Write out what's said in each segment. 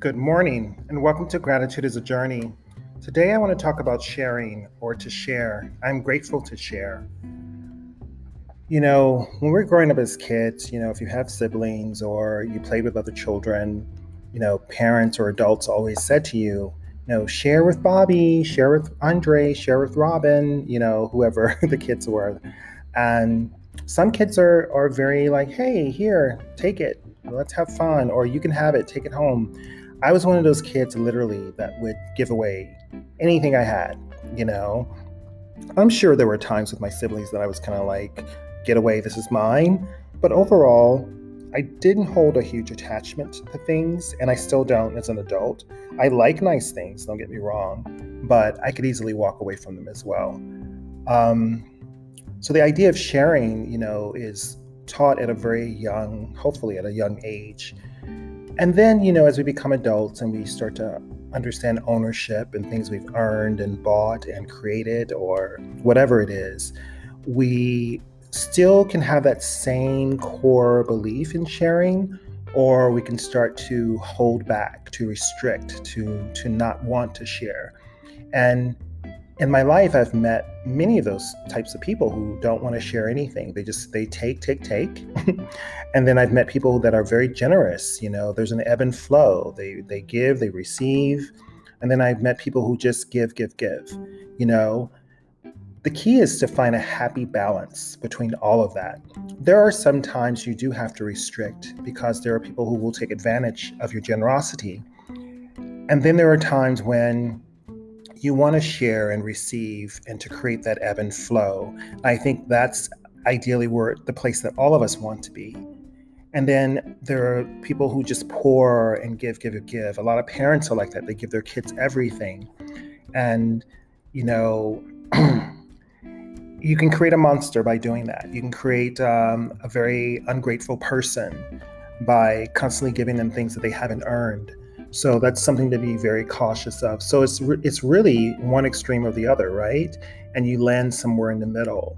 Good morning, and welcome to Gratitude is a Journey. Today, I want to talk about sharing or to share. I'm grateful to share. You know, when we're growing up as kids, you know, if you have siblings or you played with other children, you know, parents or adults always said to you, you know, share with Bobby, share with Andre, share with Robin, you know, whoever the kids were. And some kids are are very like, hey, here, take it, let's have fun, or you can have it, take it home. I was one of those kids literally that would give away anything I had, you know. I'm sure there were times with my siblings that I was kind of like, get away, this is mine. But overall, I didn't hold a huge attachment to things, and I still don't as an adult. I like nice things, don't get me wrong, but I could easily walk away from them as well. Um, so the idea of sharing, you know, is taught at a very young, hopefully at a young age. And then, you know, as we become adults and we start to understand ownership and things we've earned and bought and created or whatever it is, we still can have that same core belief in sharing or we can start to hold back to restrict to to not want to share. And in my life i've met many of those types of people who don't want to share anything. They just they take take take. And then i've met people that are very generous you know there's an ebb and flow. They they give they receive. And then i've met people who just give give give you know? The key is to find a happy balance between all of that. There are some times you do have to restrict because there are people who will take advantage of your generosity. And then there are times when you want to share and receive and to create that ebb and flow. I think that's ideally where the place that all of us want to be. And then there are people who just pour and give, give, give. A lot of parents are like that. They give their kids everything. And, you know, you can create a monster by doing that. You can create um, a very ungrateful person by constantly giving them things that they haven't earned. So that's something to be very cautious of. So it's re- it's really one extreme or the other, right? And you land somewhere in the middle.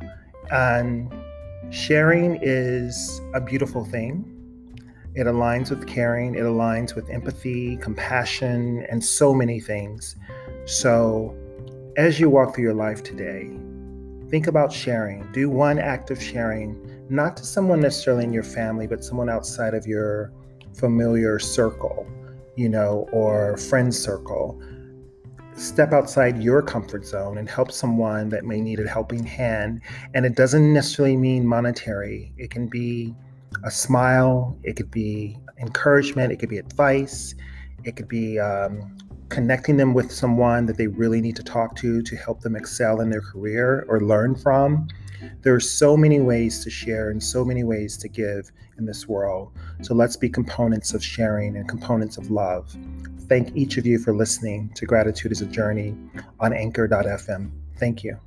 And sharing is a beautiful thing. It aligns with caring, it aligns with empathy, compassion, and so many things. So as you walk through your life today, think about sharing. Do one act of sharing, not to someone necessarily in your family, but someone outside of your familiar circle you know, or friend circle. Step outside your comfort zone and help someone that may need a helping hand. And it doesn't necessarily mean monetary, it can be a smile, it could be encouragement, it could be advice, it could be um, connecting them with someone that they really need to talk to to help them excel in their career or learn from. There are so many ways to share and so many ways to give in this world. So let's be components of sharing and components of love. Thank each of you for listening to Gratitude is a Journey on anchor.fm. Thank you.